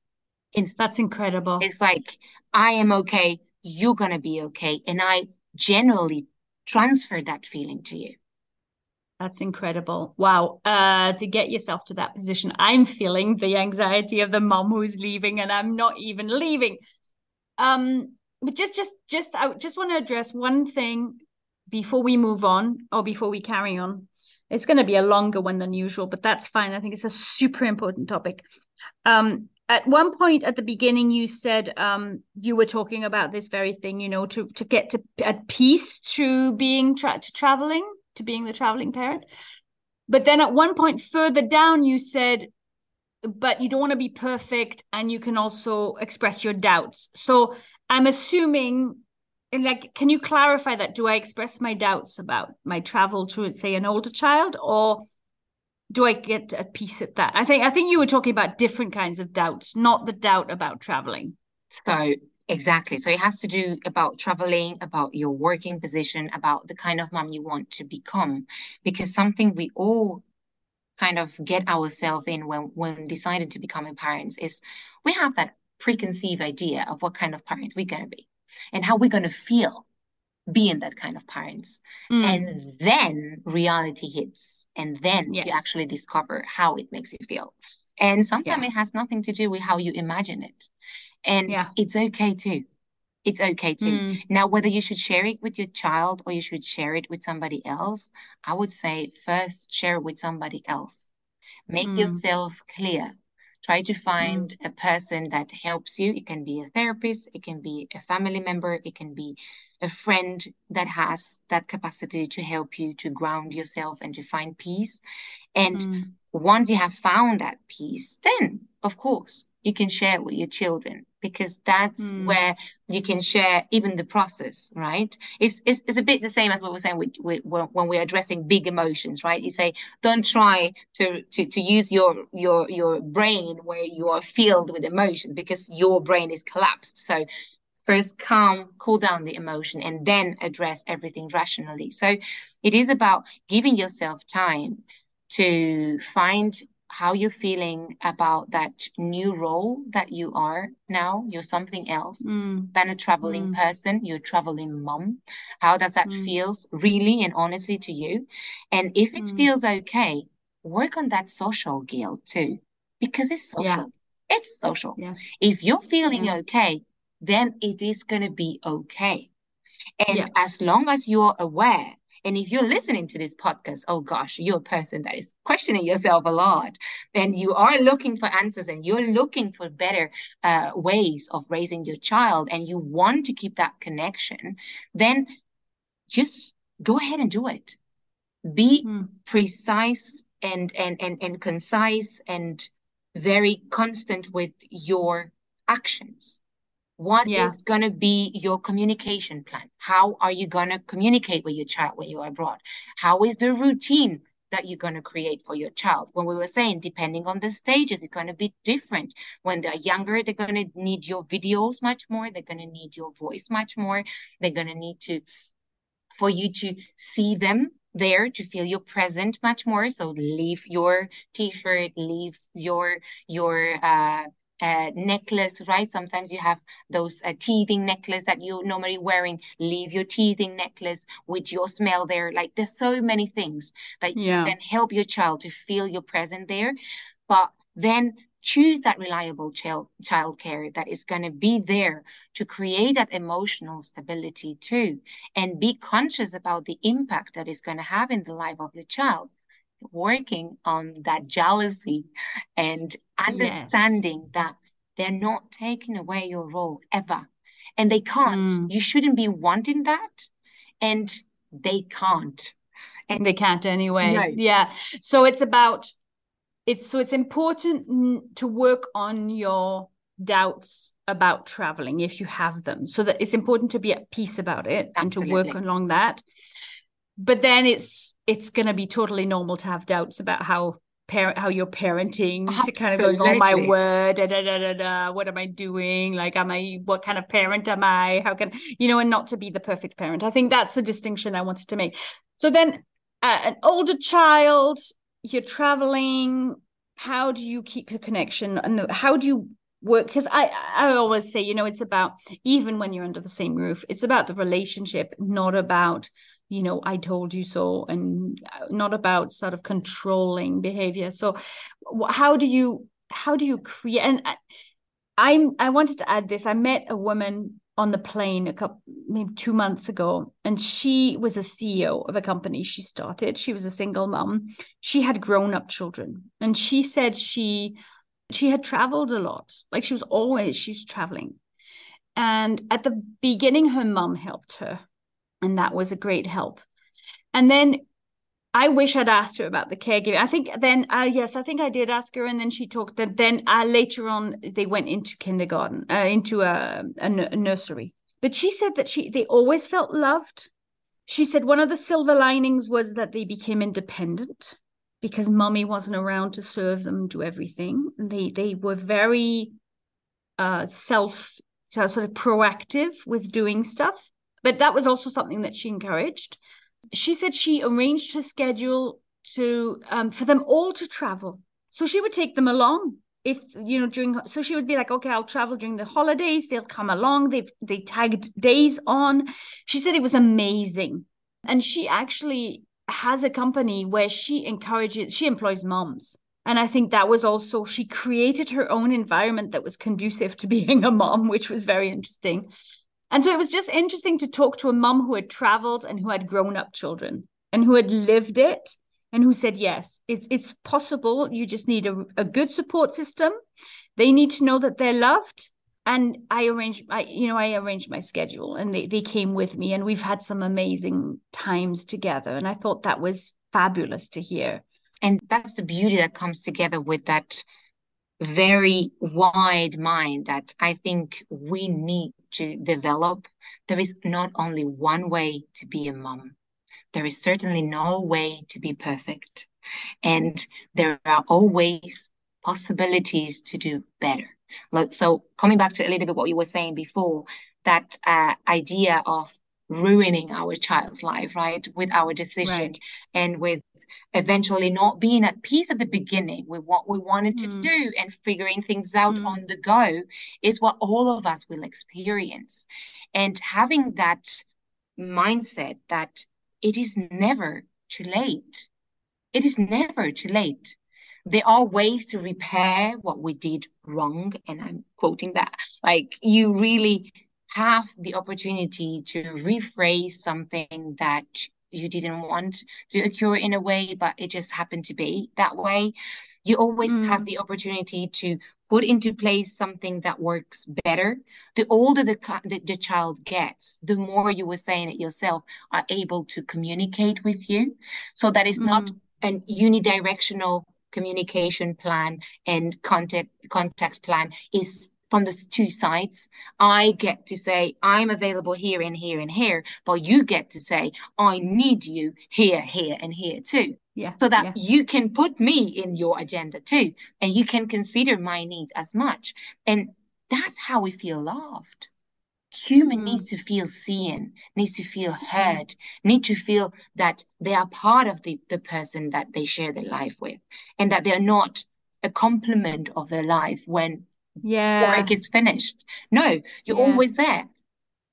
it's, that's incredible. It's like I am okay, you're going to be okay, and I generally transfer that feeling to you. That's incredible. Wow. Uh, to get yourself to that position, I'm feeling the anxiety of the mom who's leaving, and I'm not even leaving. Um, but just, just, just, I just want to address one thing before we move on, or before we carry on. it's going to be a longer one than usual, but that's fine. I think it's a super important topic. Um, at one point at the beginning, you said um, you were talking about this very thing, you know, to to get to at peace to being tra- to traveling, to being the traveling parent. But then at one point further down, you said, but you don't want to be perfect, and you can also express your doubts. So I'm assuming like can you clarify that do i express my doubts about my travel to say an older child or do i get a piece at that i think i think you were talking about different kinds of doubts not the doubt about traveling so exactly so it has to do about traveling about your working position about the kind of mom you want to become because something we all kind of get ourselves in when when decided to become parents is we have that preconceived idea of what kind of parents we're going to be and how we're going to feel being that kind of parents. Mm. And then reality hits, and then yes. you actually discover how it makes you feel. And sometimes yeah. it has nothing to do with how you imagine it. And yeah. it's okay too. It's okay too. Mm. Now, whether you should share it with your child or you should share it with somebody else, I would say first share it with somebody else. Make mm. yourself clear Try to find a person that helps you. It can be a therapist, it can be a family member, it can be a friend that has that capacity to help you to ground yourself and to find peace. And mm. once you have found that peace, then of course you can share with your children because that's mm. where you can share even the process right? It's, it's, it's a bit the same as what we're saying with, with, when we're addressing big emotions right? You say don't try to, to to use your your your brain where you are filled with emotion because your brain is collapsed. So first calm cool down the emotion and then address everything rationally. So it is about giving yourself time to find how you're feeling about that new role that you are now. You're something else mm. than a traveling mm. person. You're a traveling mom. How does that mm. feels really and honestly to you? And if it mm. feels okay, work on that social guilt too, because it's social. Yeah. It's social. Yeah. If you're feeling yeah. okay, then it is going to be okay. And as long as you're aware and if you're listening to this podcast, oh gosh, you're a person that is questioning yourself a lot, and you are looking for answers and you're looking for better uh, ways of raising your child, and you want to keep that connection, then just go ahead and do it. Be mm. precise and, and and and concise and very constant with your actions what yeah. is going to be your communication plan? How are you going to communicate with your child when you're abroad? How is the routine that you're going to create for your child? When we were saying, depending on the stages, it's going to be different. When they're younger, they're going to need your videos much more. They're going to need your voice much more. They're going to need to, for you to see them there to feel your present much more so leave your t-shirt leave your your uh uh, necklace, right? Sometimes you have those uh, teething necklace that you're normally wearing. Leave your teething necklace with your smell there. Like there's so many things that yeah. you can help your child to feel your present there. But then choose that reliable child childcare that is going to be there to create that emotional stability too and be conscious about the impact that is going to have in the life of your child working on that jealousy and understanding yes. that they're not taking away your role ever. And they can't. Mm. You shouldn't be wanting that. And they can't. And they can't anyway. No. Yeah. So it's about it's so it's important to work on your doubts about traveling if you have them so that it's important to be at peace about it Absolutely. and to work along that but then it's it's going to be totally normal to have doubts about how parent how you're parenting Absolutely. to kind of go oh my word da, da, da, da, da, what am i doing? Like am i what kind of parent am i? How can you know and not to be the perfect parent. I think that's the distinction i wanted to make. So then uh, an older child you're traveling how do you keep the connection and the, how do you work? Because i i always say you know it's about even when you're under the same roof it's about the relationship not about you know i told you so and uh, not about sort of controlling behavior. So how do you how do you create and i'm i wanted to add this. I met a woman on the plane a couple maybe two months ago and she was a ceo of a company she started. She was a single mom. She had grown up children and she said she she had traveled a lot. Like she was always she's traveling. And at the beginning her mom helped her and that was a great help and then I wish I'd asked her about the caregiving. I think then, uh, yes, I think I did ask her, and then she talked that then uh, later on they went into kindergarten, uh, into a, nursery. But she said that she they always felt loved. She said one of the silver linings was that they became independent because mommy wasn't around to serve them, do everything. They they were very uh, self sort of proactive with doing stuff. But that was also something that she encouraged. She said she arranged her schedule to um, for them all to travel. So she would take them along if you know during so she would be like okay i'll travel during the holidays. They'll come along. They they tagged days on. She said it was amazing. And she actually has a company where she encourages she employs moms. And i think that was also she created her own environment that was conducive to being a mom which was very interesting and so it was just interesting to talk to a mum who had traveled and who had grown up children and who had lived it and who said, yes, it's, it's possible. You just need a, a good support system. They need to know that they're loved. And I arranged, I, you know, I arranged my schedule and they, they came with me and we've had some amazing times together. And I thought that was fabulous to hear. And that's the beauty that comes together with that very wide mind that I think we need to develop. There is not only one way to be a mom. There is certainly no way to be perfect. And there are always possibilities to do better. So coming back to a little bit what you were saying before, that uh, idea of ruining our child's life, right? With our decision right. and with eventually not being at peace at the beginning with what we wanted mm. to do and figuring things out mm. on the go is what all of us will experience. And having that mindset that it is never too late. It is never too late. There are ways to repair what we did wrong. And I'm quoting that. Like, you really have the opportunity to rephrase something that you didn't want to occur in a way, but it just happened to be that way. You always mm. have the opportunity to put into place something that works better. The older the, the, the, child gets, the more you were saying it yourself, are able to communicate with you. So that is mm. not an unidirectional communication plan and contact contact plan is from the two sides. I get to say, I'm available here and here and here, but you get to say, I need you here, here, and here too. Yeah. So that yeah. you can put me in your agenda too, and you can consider my needs as much. And that's how we feel loved. Human mm. needs to feel seen, needs to feel heard, need to feel that they are part of the, the person that they share their life with, and that they're not a complement of their life when yeah work is finished no you're yeah. always there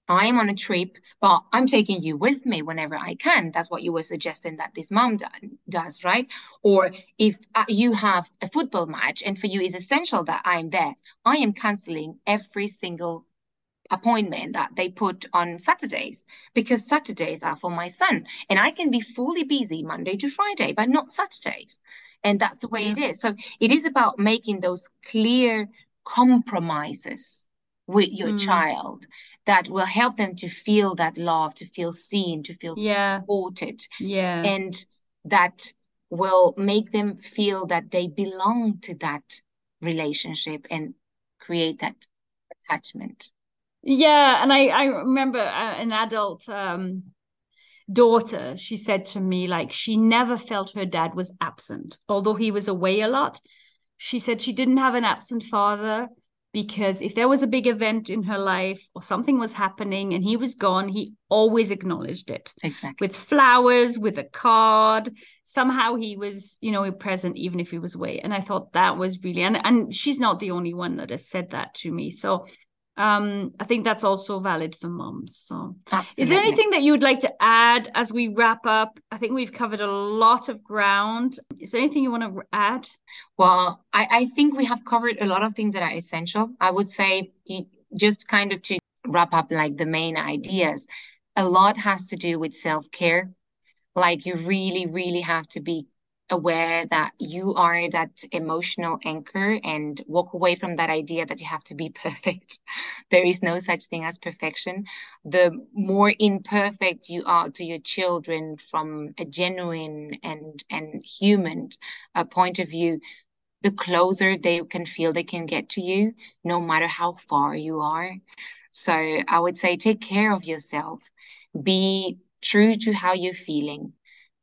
I am on a trip, but I'm taking you with me whenever I can. That's what you were suggesting that this mom do, does, right? Or if uh, you have a football match and for you it's essential that I'm there, I am canceling every single appointment that they put on Saturdays because Saturdays are for my son and I can be fully busy Monday to Friday, but not Saturdays. And that's the way yeah. it is. So it is about making those clear compromises with your mm. child that will help them to feel that love, to feel seen, to feel yeah. supported. Yeah. And that will make them feel that they belong to that relationship and create that attachment. Yeah, and I I remember uh, an adult um daughter she said to me like she never felt her dad was absent although he was away a lot she said she didn't have an absent father because if there was a big event in her life or something was happening and he was gone, he always acknowledged it. Exactly. With flowers, with a card. Somehow he was, you know, present even if he was away. And I thought that was really and and she's not the only one that has said that to me. So um, I think that's also valid for moms. So, Absolutely. is there anything that you would like to add as we wrap up? I think we've covered a lot of ground. Is there anything you want to add? Well, I, I think we have covered a lot of things that are essential. I would say just kind of to wrap up like the main ideas, a lot has to do with self care. Like you really, really have to be aware that you are that emotional anchor and walk away from that idea that you have to be perfect. there is no such thing as perfection. The more imperfect you are to your children from a genuine and and human uh, point of view, the closer they can feel they can get to you, no matter how far you are. So I would say take care of yourself. Be true to how you're feeling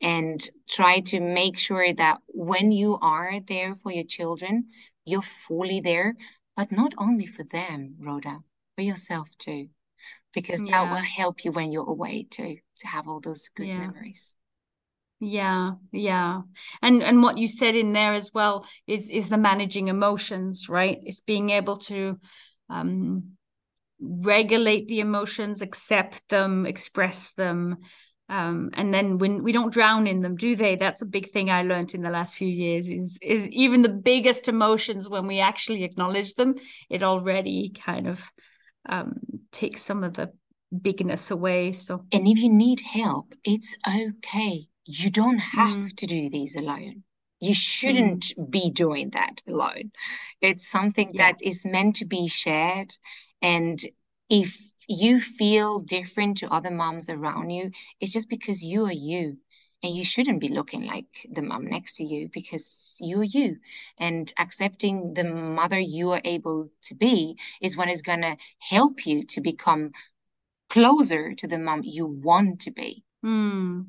and try to make sure that when you are there for your children, you're fully there, but not only for them, Rhoda, for yourself too, because yeah. that will help you when you're away too, to have all those good yeah. memories. Yeah, yeah. And and what you said in there as well is is the managing emotions, right? It's being able to um regulate the emotions, accept them, express them, um, and then when we don't drown in them do they that's a big thing i learned in the last few years is is even the biggest emotions when we actually acknowledge them it already kind of um, takes some of the bigness away so and if you need help it's okay you don't have mm. to do these alone you shouldn't mm. be doing that alone it's something yeah. that is meant to be shared and if you feel different to other moms around you, it's just because you are you. And you shouldn't be looking like the mom next to you because you are you. And accepting the mother you are able to be is what is going to help you to become closer to the mom you want to be. Hmm.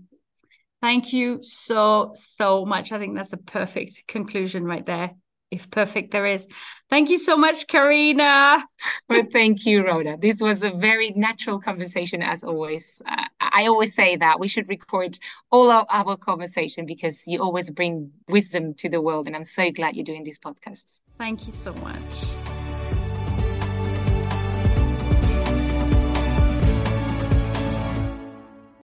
Thank you so, so much. I think that's a perfect conclusion right there if perfect there is. Thank you so much, Karina. well, thank you, Rhoda. This was a very natural conversation, as always. Uh, I always say that we should record all of our conversation because you always bring wisdom to the world, and I'm so glad you're doing these podcasts. Thank you so much.